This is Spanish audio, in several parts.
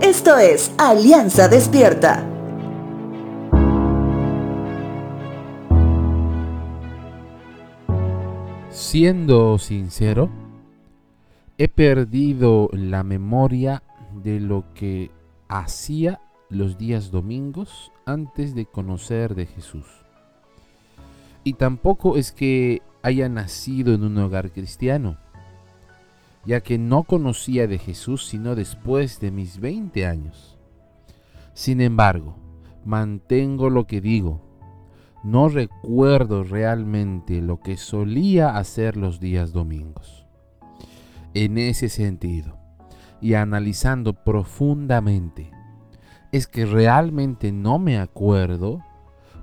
Esto es Alianza Despierta. Siendo sincero, he perdido la memoria de lo que hacía los días domingos antes de conocer de Jesús. Y tampoco es que haya nacido en un hogar cristiano, ya que no conocía de Jesús sino después de mis 20 años. Sin embargo, mantengo lo que digo. No recuerdo realmente lo que solía hacer los días domingos. En ese sentido, y analizando profundamente, es que realmente no me acuerdo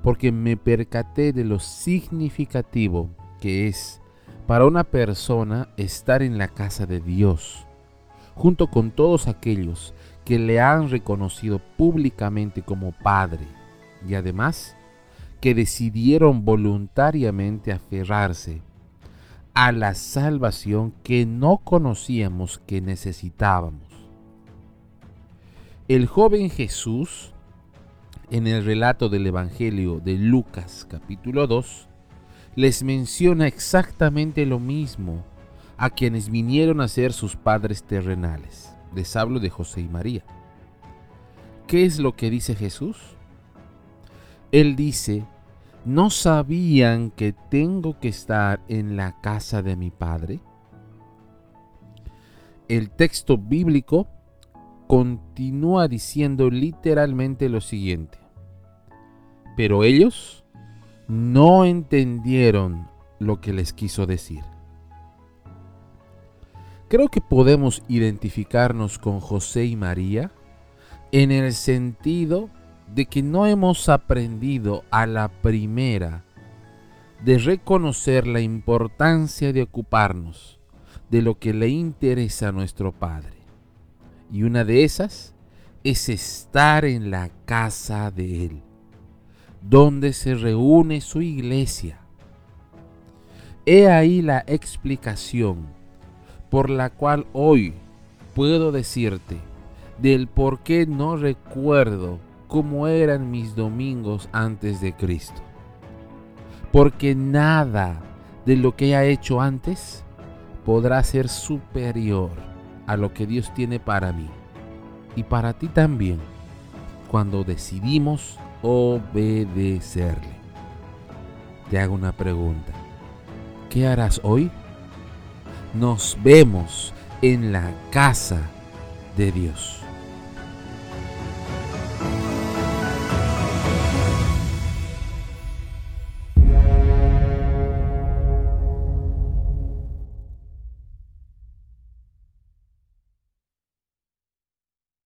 porque me percaté de lo significativo que es para una persona estar en la casa de Dios, junto con todos aquellos que le han reconocido públicamente como Padre y además que decidieron voluntariamente aferrarse a la salvación que no conocíamos que necesitábamos. El joven Jesús, en el relato del Evangelio de Lucas capítulo 2, les menciona exactamente lo mismo a quienes vinieron a ser sus padres terrenales. Les hablo de José y María. ¿Qué es lo que dice Jesús? Él dice, ¿no sabían que tengo que estar en la casa de mi Padre? El texto bíblico continúa diciendo literalmente lo siguiente. Pero ellos no entendieron lo que les quiso decir. Creo que podemos identificarnos con José y María en el sentido de que no hemos aprendido a la primera de reconocer la importancia de ocuparnos de lo que le interesa a nuestro Padre. Y una de esas es estar en la casa de Él, donde se reúne su iglesia. He ahí la explicación por la cual hoy puedo decirte del por qué no recuerdo cómo eran mis domingos antes de Cristo. Porque nada de lo que haya hecho antes podrá ser superior a lo que Dios tiene para mí y para ti también cuando decidimos obedecerle. Te hago una pregunta. ¿Qué harás hoy? Nos vemos en la casa de Dios.